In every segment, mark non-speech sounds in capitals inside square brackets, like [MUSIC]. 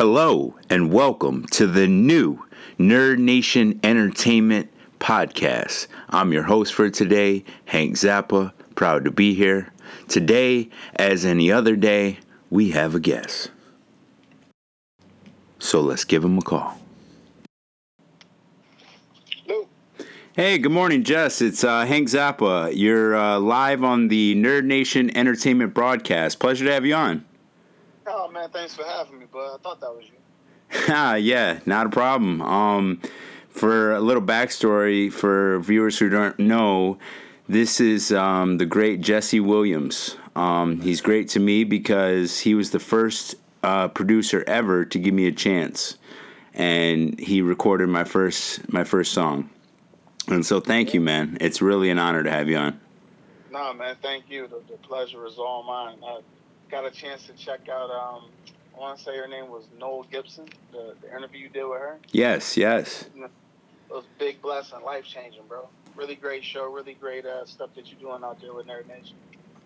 Hello and welcome to the new Nerd Nation Entertainment podcast. I'm your host for today, Hank Zappa. Proud to be here. Today, as any other day, we have a guest. So let's give him a call. Hello. Hey, good morning, Jess. It's uh, Hank Zappa. You're uh, live on the Nerd Nation Entertainment broadcast. Pleasure to have you on. Oh man, thanks for having me, bud. I thought that was you. [LAUGHS] Ah, yeah, not a problem. Um, for a little backstory for viewers who don't know, this is um, the great Jesse Williams. Um, he's great to me because he was the first uh, producer ever to give me a chance, and he recorded my first my first song. And so, thank you, man. It's really an honor to have you on. No, man, thank you. The, the pleasure is all mine. I got a chance to check out. Um, I want to say her name was Noel Gibson. The, the interview you did with her. Yes, yes. It was big blessing, life changing, bro. Really great show. Really great uh, stuff that you're doing out there with Nerd Nation.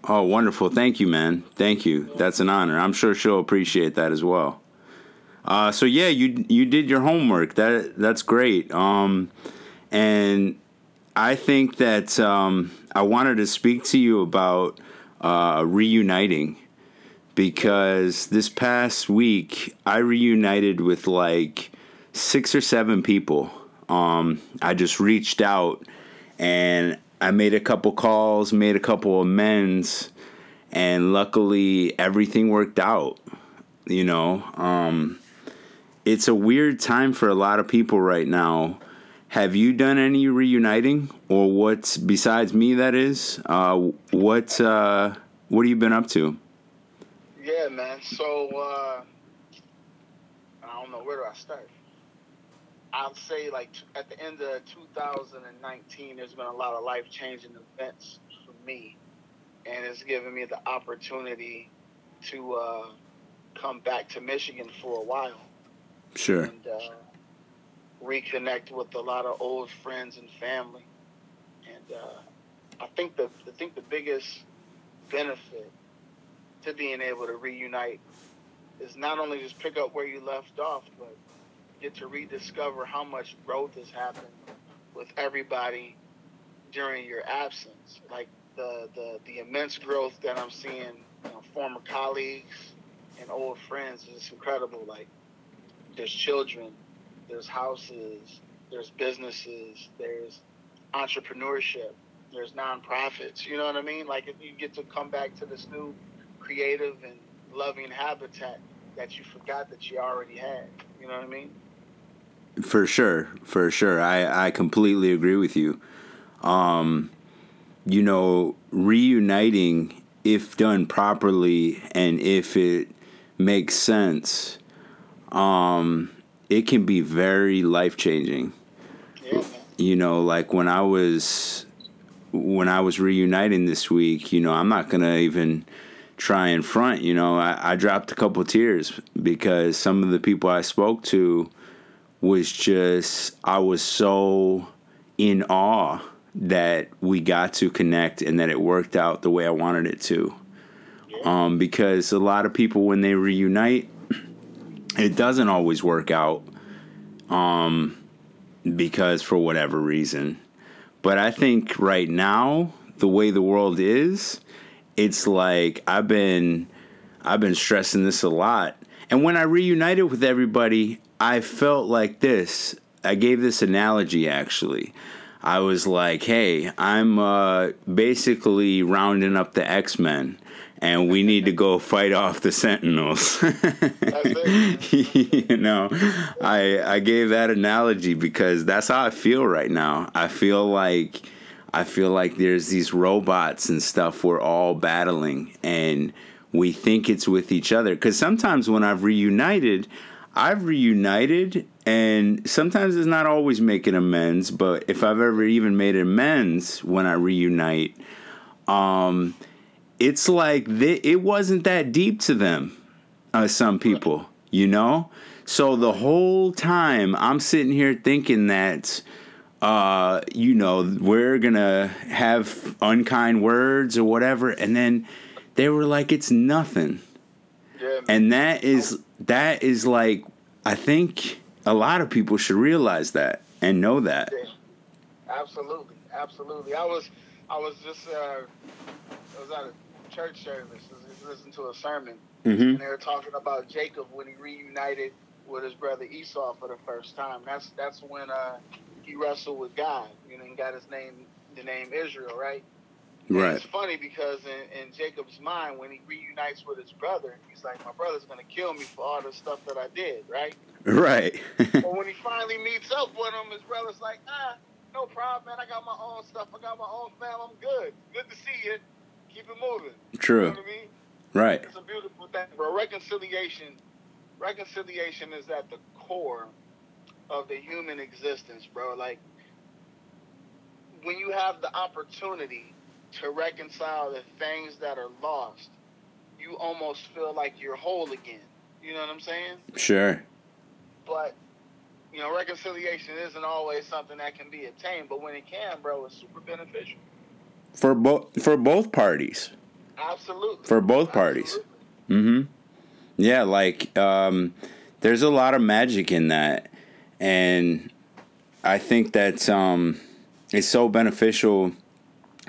Oh, wonderful. Thank you, man. Thank you. That's an honor. I'm sure she'll appreciate that as well. Uh, so yeah, you you did your homework. That that's great. Um, and I think that um, I wanted to speak to you about uh, reuniting because this past week I reunited with like six or seven people. Um, I just reached out and I made a couple calls, made a couple amends, and luckily everything worked out. You know, um, it's a weird time for a lot of people right now. Have you done any reuniting, or what's besides me? That is, uh, what uh, what have you been up to? Yeah, man. So uh, I don't know where do I start. I'd say like t- at the end of 2019, there's been a lot of life changing events for me, and it's given me the opportunity to uh, come back to Michigan for a while Sure. and uh, reconnect with a lot of old friends and family. And uh, I think the I think the biggest benefit to being able to reunite is not only just pick up where you left off, but get to rediscover how much growth has happened with everybody during your absence. Like the the, the immense growth that I'm seeing, you know, former colleagues and old friends is incredible. Like there's children, there's houses, there's businesses, there's entrepreneurship, there's nonprofits. You know what I mean? Like if you get to come back to this new creative and loving habitat that you forgot that you already had. You know what I mean? For sure, for sure. I, I completely agree with you. Um, you know, reuniting, if done properly and if it makes sense, um, it can be very life changing. Yeah. You know, like when I was when I was reuniting this week, you know, I'm not gonna even try and front, you know, I, I dropped a couple tears because some of the people I spoke to was just I was so in awe that we got to connect and that it worked out the way I wanted it to. Um, because a lot of people when they reunite, it doesn't always work out. Um, because for whatever reason. But I think right now, the way the world is, it's like I've been I've been stressing this a lot. And when I reunited with everybody, I felt like this. I gave this analogy actually. I was like, "Hey, I'm uh, basically rounding up the X Men, and we need to go [LAUGHS] fight off the Sentinels." [LAUGHS] you know, I I gave that analogy because that's how I feel right now. I feel like I feel like there's these robots and stuff we're all battling, and we think it's with each other. Because sometimes when I've reunited, I've reunited, and sometimes it's not always making amends. But if I've ever even made amends when I reunite, um, it's like it wasn't that deep to them. Uh, some people, you know. So the whole time I'm sitting here thinking that uh, you know, we're gonna have unkind words or whatever, and then they were like, "It's nothing." Yeah, and that is that is like I think a lot of people should realize that and know that. Absolutely, absolutely. I was, I was just, uh, I was at a church service, just listening to a sermon, hmm and they were talking about Jacob when he reunited with his brother Esau for the first time. That's that's when uh, he wrestled with God, you know, and got his name, the name Israel, right? And Right. It's funny because in, in Jacob's mind, when he reunites with his brother, he's like, my brother's gonna kill me for all the stuff that I did, right? Right. [LAUGHS] But when he finally meets up with him, his brother's like, ah, no problem, man. I got my own stuff. I got my own family. I'm good. Good to see you. Keep it moving. You know True. what I mean? Right. It's a beautiful thing, bro. Reconciliation, reconciliation is at the core of the human existence, bro. Like when you have the opportunity to reconcile the things that are lost, you almost feel like you're whole again. You know what I'm saying? Sure. but you know, reconciliation isn't always something that can be attained. But when it can, bro, it's super beneficial. For both for both parties. Absolutely. For both parties. Absolutely. hmm Yeah, like um, there's a lot of magic in that, and I think that um, it's so beneficial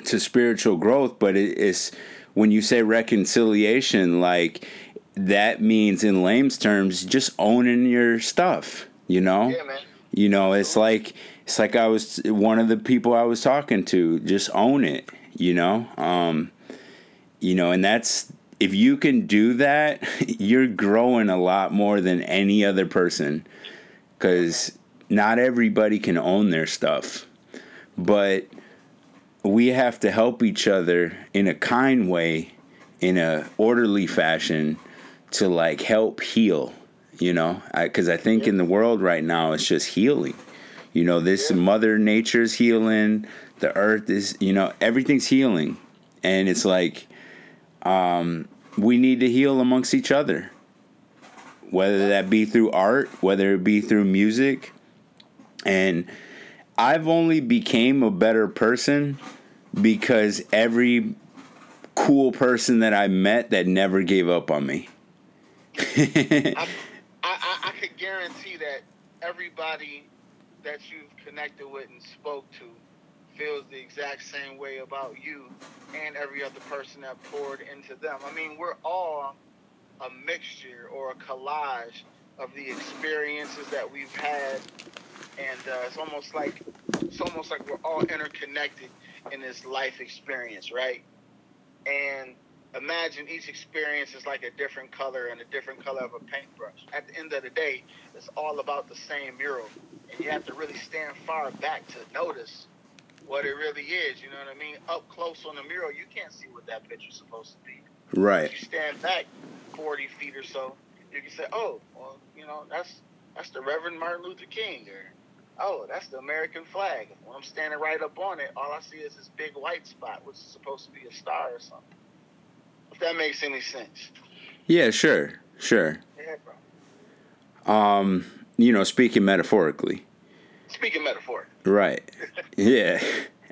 to spiritual growth. But it is when you say reconciliation, like that means in lame's terms, just owning your stuff. You know, Yeah, you know, it's like it's like I was one of the people I was talking to. Just own it. You know, um, you know, and that's if you can do that, [LAUGHS] you're growing a lot more than any other person. Because not everybody can own their stuff, but we have to help each other in a kind way, in a orderly fashion, to like help heal you know? Because I, think in the world right now it's just healing. You know this Yeah. mother nature's healing the earth is you know everything's healing. And it's like um, we need to heal amongst each other whether that be through art whether it be through music and i've only became a better person because every cool person that i met that never gave up on me [LAUGHS] I, I, I could guarantee that everybody that you've connected with and spoke to feels the exact same way about you and every other person that poured into them. I mean, we're all a mixture or a collage of the experiences that we've had, and uh, it's almost like it's almost like we're all interconnected in this life experience, right? And imagine each experience is like a different color and a different color of a paintbrush. At the end of the day, it's all about the same mural. And you have to really stand far back to notice what it really is. You know what I mean? Up close on the mural, you can't see what that picture's supposed to be. right If you stand back 40 feet or so, you can say, oh, well, you know, that's that's the Reverend Martin Luther King. Or, oh, that's the American flag. When I'm standing right up on it, all I see is this big white spot, which is supposed to be a star or something. If that makes any sense. yeah sure sure Yeah, bro. um you know speaking metaphorically Speaking metaphor. right [LAUGHS] yeah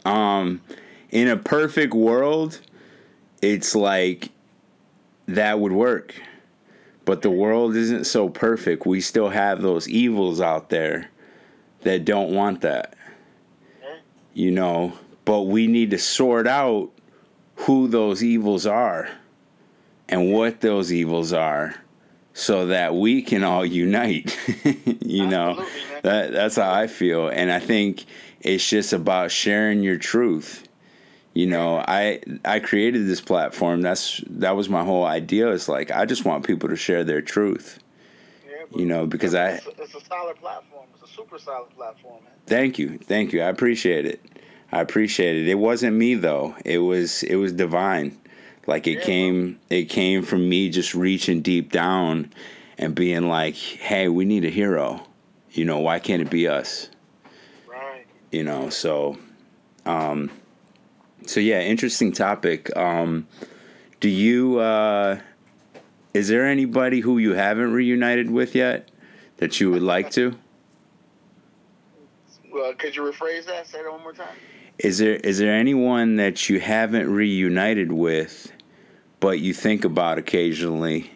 um in a perfect world it's like that would work. But the world isn't so perfect. We still have those evils out there that don't want that you know? But we need to sort out who those evils are and what those evils are so that we can all unite [LAUGHS] you know? That that's how i feel. And i think it's just about sharing your truth you know i i created this platform that's that was my whole idea it's like i just want people to share their truth Yeah, you know because i It's a, it's a solid platform. It's a super solid platform, man. Thank you, thank you. I appreciate it. I appreciate it. It wasn't me though. It was it was divine. Like it Yeah, came it came from me just reaching deep down and being like, "Hey, we need a hero." You know, why can't it be us? Right. You know, so um so yeah, interesting topic. Um do you uh is there anybody who you haven't reunited with yet that you would like to? Well, could you rephrase that? Say that one more time. Is there is there anyone that you haven't reunited with, but you think about occasionally,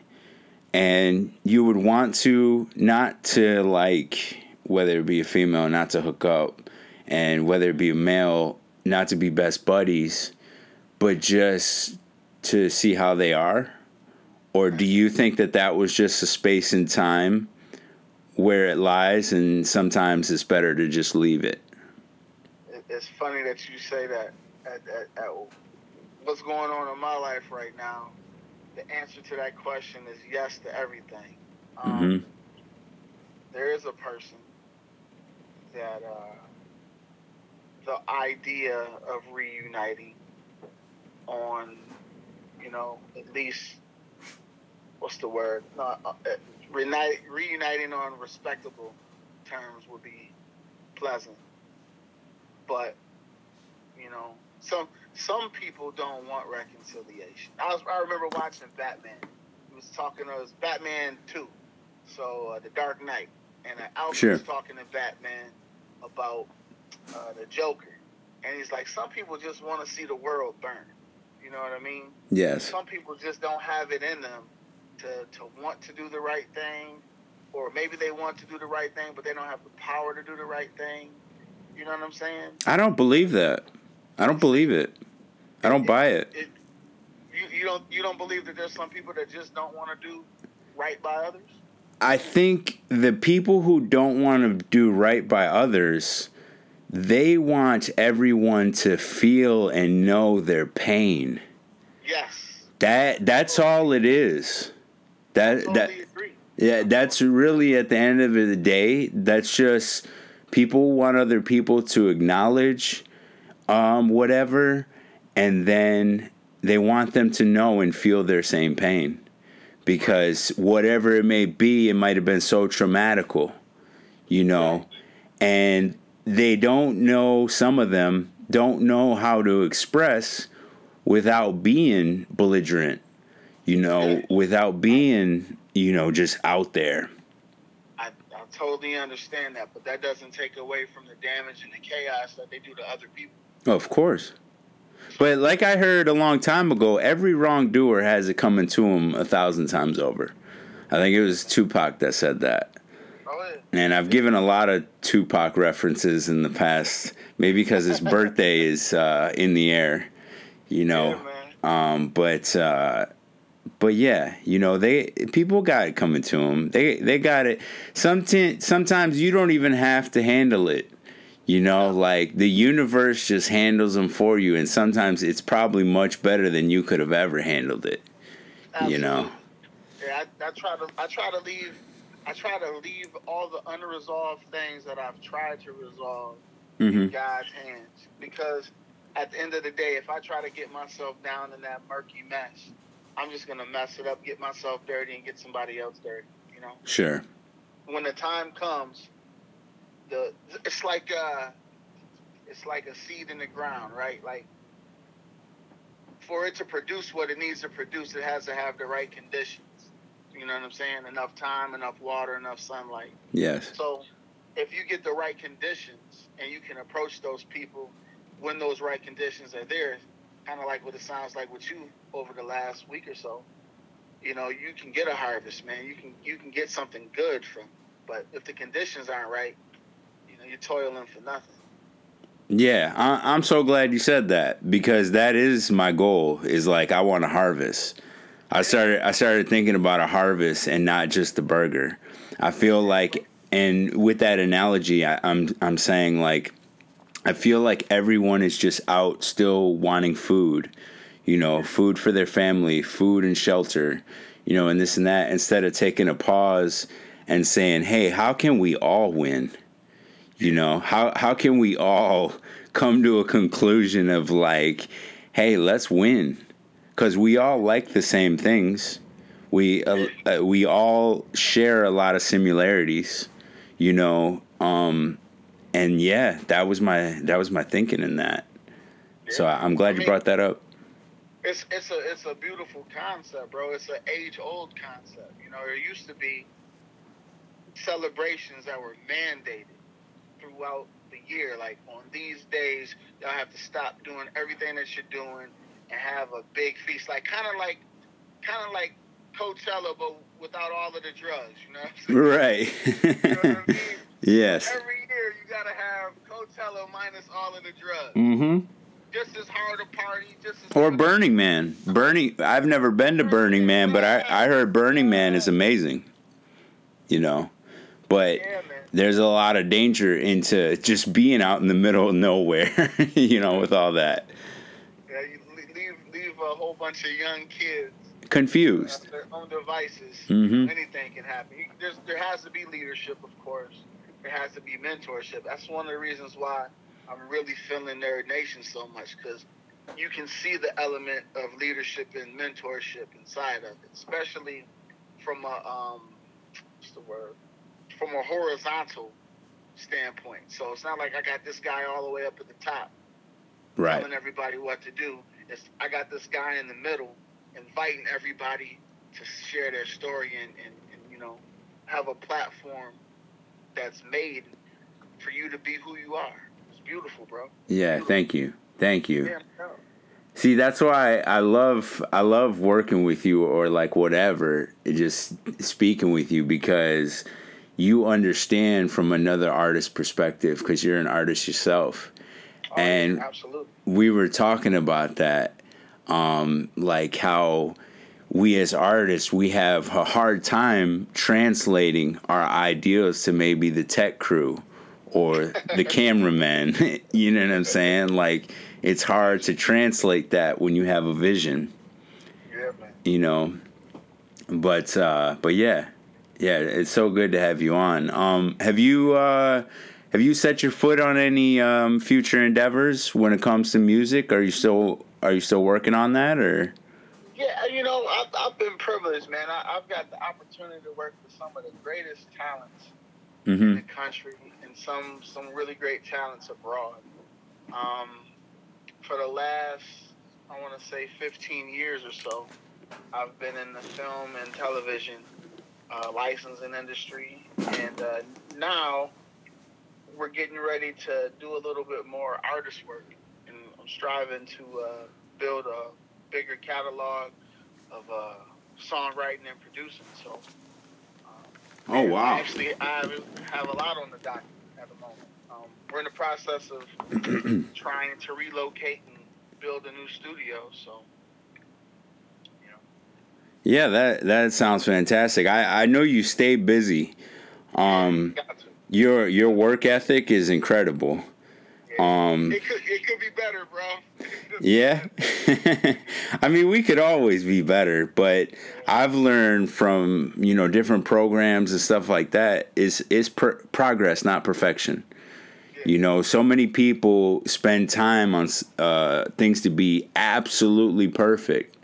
and you would want to not to like whether it be a female not to hook up and whether it be a male not to be best buddies but just to see how they are or do you think that that was just a space and time where it lies and sometimes it's better to just leave it it's funny that you say that at, at, at what's going on in my life right now the answer to that question is yes to everything. Um, mm-hmm. There is a person that uh, the idea of reuniting on, you know, at least what's the word? No, uh, uh reunite, reuniting on respectable terms would be pleasant. But, you know, some some people don't want reconciliation. I was I remember watching Batman. He was talking to was Batman Two, so uh, the Dark Knight, and uh, Alfred sure. was talking to Batman about uh, the Joker, and he's like, some people just want to see the world burn. You know what I mean? Yes. Some people just don't have it in them to to want to do the right thing, or maybe they want to do the right thing, but they don't have the power to do the right thing. You know what I'm saying? I don't believe that. I don't believe it. I don't buy it. it, you, you don't you don't believe that there's some people that just don't want to do right by others? I think the people who don't want to do right by others, they want everyone to feel and know their pain. Yes. That that's all it is. That totally that agree. yeah, that's really at the end of the day, that's just people want other people to acknowledge um, whatever and then they want them to know and feel their same pain because whatever it may be, it might have been so traumatical, you know, and they don't know, some of them don't know how to express without being belligerent, you know, without being, you know, just out there. I, I totally understand that, but that doesn't take away from the damage and the chaos that they do to other people. Of course. But like I heard a long time ago, every wrongdoer has it coming to him a thousand times over. I think it was Tupac that said that. And I've given a lot of Tupac references in the past, maybe because his [LAUGHS] birthday is uh, in the air, you know. Yeah, um, but uh, but yeah, you know they people got it coming to them. They they got it. Sometimes sometimes you don't even have to handle it. You know, like the universe just handles them for you, and sometimes it's probably much better than you could have ever handled it. Absolutely. You know. Yeah, I, I try to I try to leave I try to leave all the unresolved things that I've tried to resolve mm-hmm. in God's hands because at the end of the day, if I try to get myself down in that murky mess, I'm just gonna mess it up, get myself dirty, and get somebody else dirty. You know. Sure. When the time comes the it's like uh it's like a seed in the ground, right? Like for it to produce what it needs to produce, it has to have the right conditions. You know what I'm saying? Enough time, enough water, enough sunlight. Yes. So if you get the right conditions and you can approach those people when those right conditions are there, kind of like what it sounds like with you over the last week or so, you know, you can get a harvest, man. You can you can get something good from. But if the conditions aren't right, you know, you're toiling for nothing. Yeah, I, am so glad you said that because that is my goal. Is like I want to harvest. I started I started thinking about a harvest and not just the burger. I feel like, and with that analogy, I, I'm I'm saying like, I feel like everyone is just out still wanting food, you know, food for their family, food and shelter, you know, and this and that. Instead of taking a pause and saying, hey, how can we all win? You know, how how can we all [LAUGHS] come to a conclusion of like, hey, let's win, because we all like the same things. We uh, uh, we all share a lot of similarities, you know. Um, and yeah, that was my that was my thinking in that. Yeah. So I'm glad I mean, you brought that up. It's it's a it's a beautiful concept, bro. It's an age old concept. You know, there used to be celebrations that were mandated throughout the year. Like on these days, y'all have to stop doing everything that you're doing and have a big feast. Like kind of like, kind of like Coachella, but without all of the drugs. You know what I'm? Right. [LAUGHS] You know what I mean? yes. Every year you gotta have Coachella minus all of the drugs. Mm-hmm. Just as hard a party, just as Or Burning Man. Burning. I've never been to Burning Man, but I I heard Burning Man is amazing. You know, but Yeah, there's a lot of danger into just being out in the middle of nowhere. [LAUGHS] you know, with all that Yeah, you le- leave a whole bunch of young kids confused. on their own devices. Mhm. Anything can happen. There's, there has to be leadership, of course. There has to be mentorship. That's one of the reasons why I'm really feeling Nerd Nation so much because you can see the element of leadership and mentorship inside of it, especially from a um, what's the word? From a horizontal standpoint. So it's not like I got this guy all the way up at the top Right. telling everybody what to do. It's I got this guy in the middle, inviting everybody to share their story and, and, and you know have a platform that's made for you to be who you are. It's beautiful, bro. Yeah. Thank you. Thank you. Yeah, no. See, that's why I love I love working with you or like whatever, just speaking with you because you understand from another artist's perspective because you're an artist yourself. Oh, And- absolutely. We were talking about that um like how we as artists we have a hard time translating our ideas to maybe the tech crew or the [LAUGHS] cameraman. [LAUGHS] you know what I'm saying? Like it's hard to translate that when you have a vision, Yeah, man. you know. But uh but yeah. Yeah, it's so good to have you on. Um have you uh have you set your foot on any um future endeavors when it comes to music? Are you still are you still working on that or Yeah, you know, I've, I've been privileged, man. I, I've got the opportunity to work with some of the greatest talents in Mhm. the country and some some really great talents abroad. Um, for the last, I want to say, 15 years or so, I've been in the film and television uh, licensing industry, and uh, now we're getting ready to do a little bit more artist work, and I'm striving to uh, build a bigger catalog of uh, songwriting and producing. So. um, Oh wow. Actually, I have a lot on the docket at the moment. Um, we're in the process of [CLEARS THROAT] trying to relocate and build a new studio. So, you know, Yeah, that that sounds fantastic. I I know you stay busy. Um got to. Your your work ethic is incredible. Um it could it could be better, bro. Yeah. [LAUGHS] I mean, we could always be better, but I've learned from, you know, different programs and stuff like that is is pr- progress, not perfection. You know, so many people spend time on uh, things to be absolutely perfect,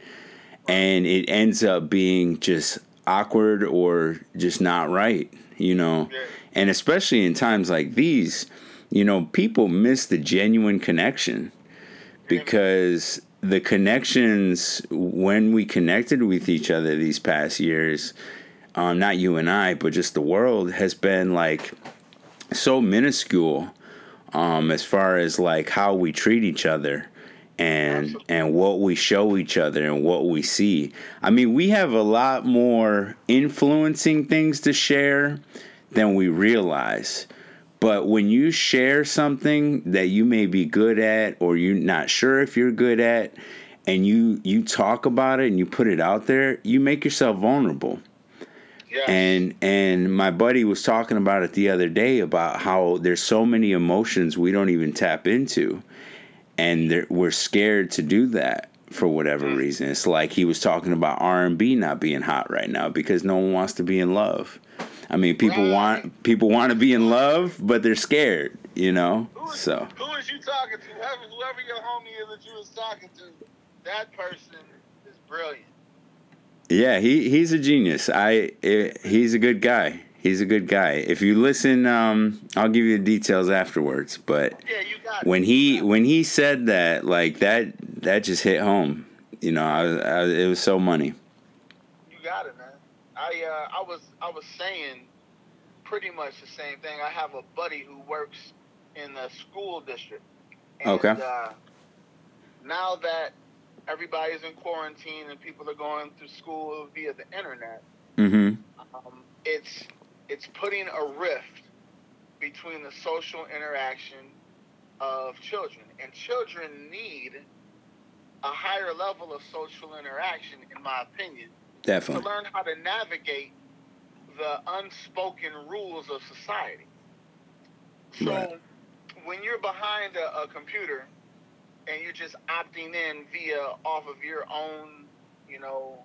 and it ends up being just awkward or just not right. You know, Yeah. And especially in times like these, you know, people miss the genuine connection because the connections when we connected with each other these past years, um, not you and I, but just the world has been like so minuscule um, as far as like how we treat each other and and what we show each other and what we see. I mean, we have a lot more influencing things to share than we realize. But when you share something that you may be good at or you're not sure if you're good at and you you talk about it and you put it out there, you make yourself vulnerable. Yeah. And and my buddy was talking about it the other day about how there's so many emotions we don't even tap into, and there- we're scared to do that for whatever Mm. reason. It's like he was talking about R and B not being hot right now because no one wants to be in love. I mean, people Right. want people want to be in love, but they're scared. You know, who is, so who is you talking to? Whoever, whoever your homie is that you was talking to, that person is brilliant. yeah, he he's a genius. I eh, he's a good guy. He's a good guy. If you listen, um, I'll give you the details afterwards. But Yeah, you got when it. he when he said that like that that just hit home you know I, I, it was so money You got it, man. I uh, I was I was saying pretty much the same thing. I have a buddy who works in the school district. And, Okay. Uh, now that everybody's in quarantine and people are going through school via the internet, mm-hmm Um, it's it's putting a rift between the social interaction of children, and children need a higher level of social interaction, in my opinion, Definitely. to learn how to navigate the unspoken rules of society. So Right. when you're behind a, a computer and you're just opting in via off of your own, you know,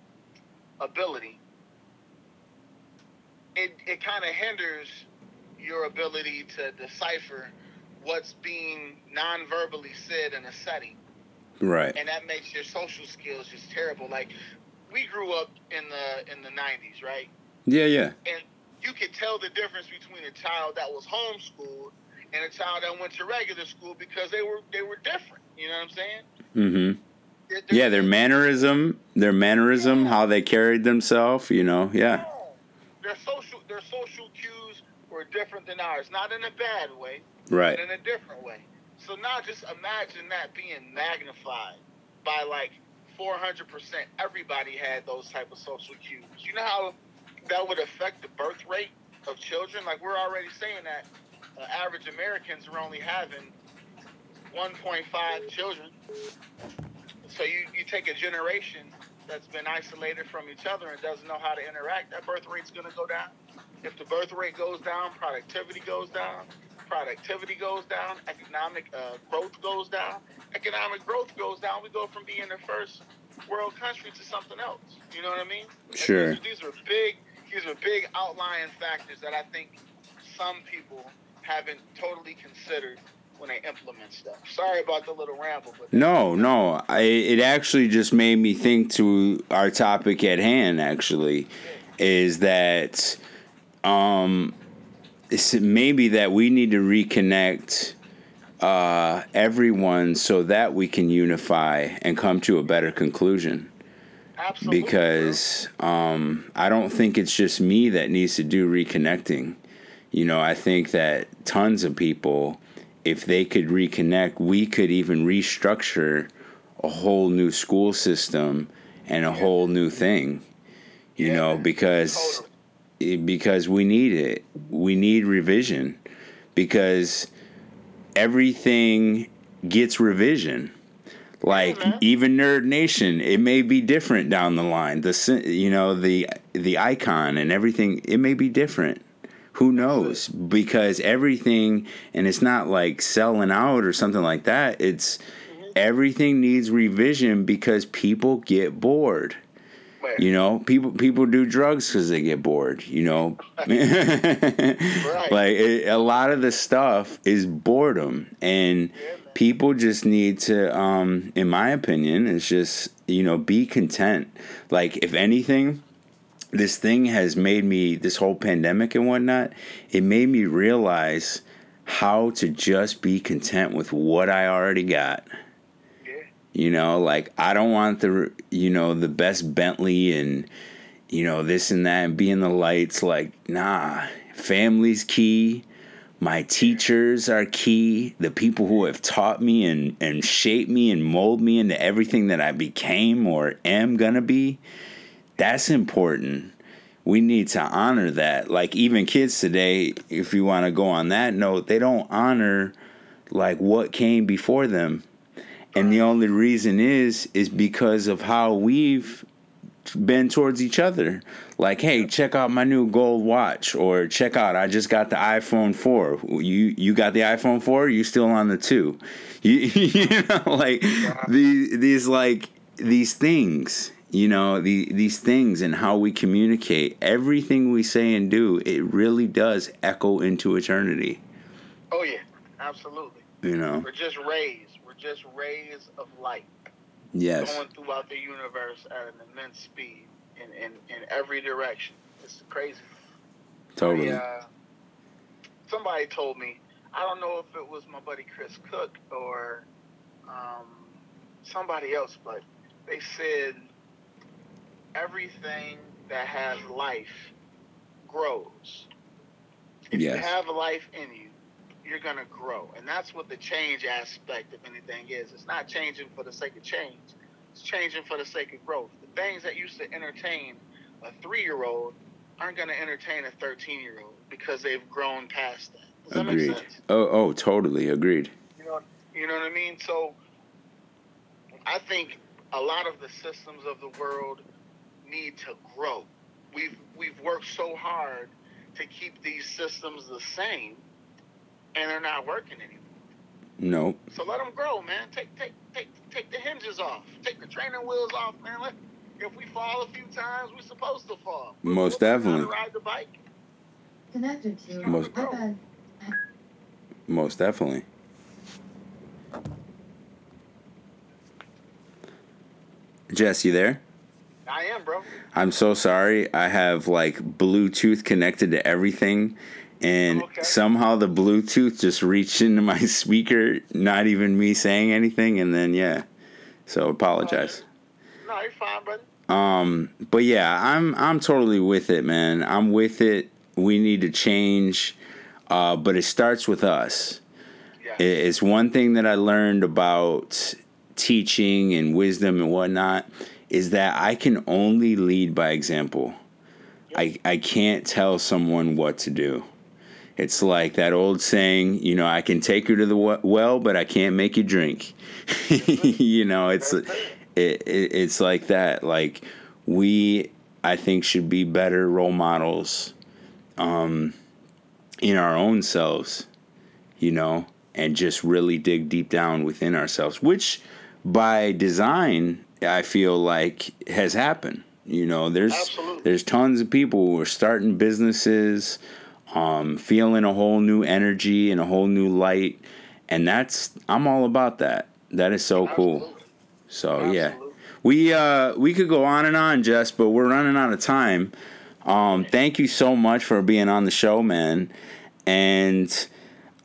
ability, it, it kind of hinders your ability to decipher what's being non-verbally said in a setting Right. and that makes your social skills just terrible. Like we grew up in the in the '90s, right? Yeah, yeah. And you could tell the difference between a child that was homeschooled and a child that went to regular school because they were they were different. You know what I'm saying? Mm-hmm. There- Yeah, their mannerism, their mannerism, how they carried themselves, you know, yeah. Their social their social cues were different than ours, not in a bad way, Right. but in a different way. So now just imagine that being magnified by like 400%. Everybody had those type of social cues. You know how that would affect the birth rate of children? Like we're already saying that uh, average Americans are only having 1.5 children. So you, you take a generation that's been isolated from each other and doesn't know how to interact, that birth rate's going to go down. If the birth rate goes down, productivity goes down. Productivity goes down, economic uh, growth goes down. Economic growth goes down. We go from being the first world country to something else. You know what I mean? Like, Sure. These, these are big. These me, big outlying factors that I think some people haven't totally considered when they implement stuff. Sorry about the little ramble, but No, no. I, it actually just made me think to our topic at hand. Actually, is that um, it's maybe that we need to reconnect uh, everyone so that we can unify and come to a better conclusion. Absolutely, because um, I don't think it's just me that needs to do reconnecting. You know, I think that tons of people, if they could reconnect, we could even restructure a whole new school system and a whole new thing. You Yeah, know, because Totally. because we need it. We need revision because everything gets revision. Like Yeah, man. even Nerd Nation, it may be different down the line. The you know the the icon and everything, it may be different. Who knows? Because everything, and it's not like selling out or something like that. It's Mm-hmm. everything needs revision because people get bored. You know, people people do drugs because they get bored. You know, [LAUGHS] like it, a lot of the stuff is boredom, and Yeah. People just need to, um, in my opinion, it's just you know be content. Like if anything, this thing has made me this whole pandemic and whatnot. It made me realize how to just be content with what I already got. Yeah. You know, like I don't want the you know the best Bentley and you know this and that and be in the lights. Like nah, family's key. My teachers are key. The people who have taught me and and shaped me and mold me into everything that I became or am gonna be. That's important. We need to honor that. Like even kids today, if you want to go on that note, they don't honor like what came before them. And the only reason is is because of how we've been towards each other. Like, hey, check out my new gold watch, or check out I just got the iPhone four. You you got the iPhone four? You still on the two? [LAUGHS] You, you know, like these these like these things. You know, the these things and how we communicate. Everything we say and do, it really does echo into eternity. Oh yeah, absolutely. You know. We're just rays. We're just rays of light Yes. going throughout the universe at an immense speed in, in, in every direction. It's crazy. Totally. I, uh, somebody told me, I don't know if it was my buddy Chris Cook or um, somebody else, but they said everything that has life grows. If Yes. you have life in you, you're going to grow. And that's what the change aspect of anything is. It's not changing for the sake of change, it's changing for the sake of growth. The things that used to entertain a three year old aren't going to entertain a 13 year old because they've grown past that. Does that Agreed. make sense? Oh, oh, totally agreed. You know, you know what I mean? So I think a lot of the systems of the world need to grow. We've we've worked so hard to keep these systems the same, and they're not working anymore. No, So let them grow, man. Take take take take the hinges off. Take the training wheels off, man. Let, if we fall a few times, we're supposed to fall. Most We'll learn to definitely. Ride the bike. Connected to Most- iPad. most definitely. Jess, you there? I am, bro. I'm so sorry. I have like Bluetooth connected to everything, and Okay. somehow the Bluetooth just reached into my [LAUGHS] speaker, not even me saying anything, and then yeah. So apologize. No, you're fine, buddy. Um, but yeah, I'm I'm totally with it, man. I'm with it. We need to change, uh, but it starts with us. Yeah. It's one thing that I learned about teaching and wisdom and whatnot is that I can only lead by example. I, I can't tell someone what to do. It's like that old saying, you know, I can take you to the well, but I can't make you drink. [LAUGHS] you know, it's it, it, it's like that. Like we, I think, should be better role models, um, in our own selves. You know, and just really dig deep down within ourselves, which by design I feel like has happened. You know, there's Absolutely. there's tons of people who are starting businesses, um, feeling a whole new energy and a whole new light, and that's I'm all about that. That is so cool. Absolutely. So yeah, we uh we could go on and on, Jess, but we're running out of time. Um, thank you so much for being on the show, man. And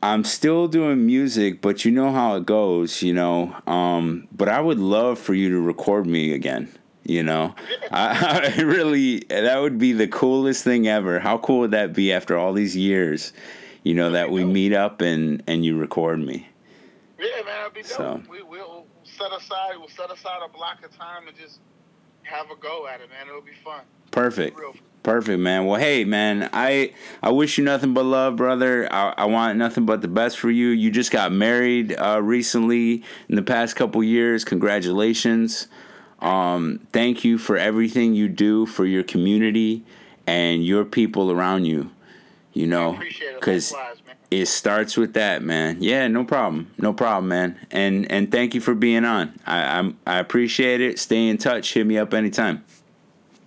I'm still doing music, but you know how it goes, you know. Um, but I would love for you to record me again. You know, I, [LAUGHS] I really that would be the coolest thing ever. How cool would that be after all these years? You know that we meet up and and you record me. Yeah, man, that'd be dope. So- We, we'll set aside, we'll set aside a block of time and just have a go at it, man. It'll be fun. Perfect. Perfect, man. Well, hey, man, I I wish you nothing but love, brother. I, I want nothing but the best for you. You just got married uh, recently in the past couple years. Congratulations. Um, thank you for everything you do for your community and your people around you. You know, Appreciate it. because it starts with that, man. Yeah, no problem, no problem, man. And and thank you for being on. I I'm, I appreciate it. Stay in touch. Hit me up anytime.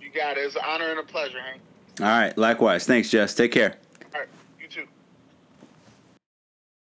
You got it. It's an honor and a pleasure, Hank. All right, likewise. Thanks, Jess. Take care.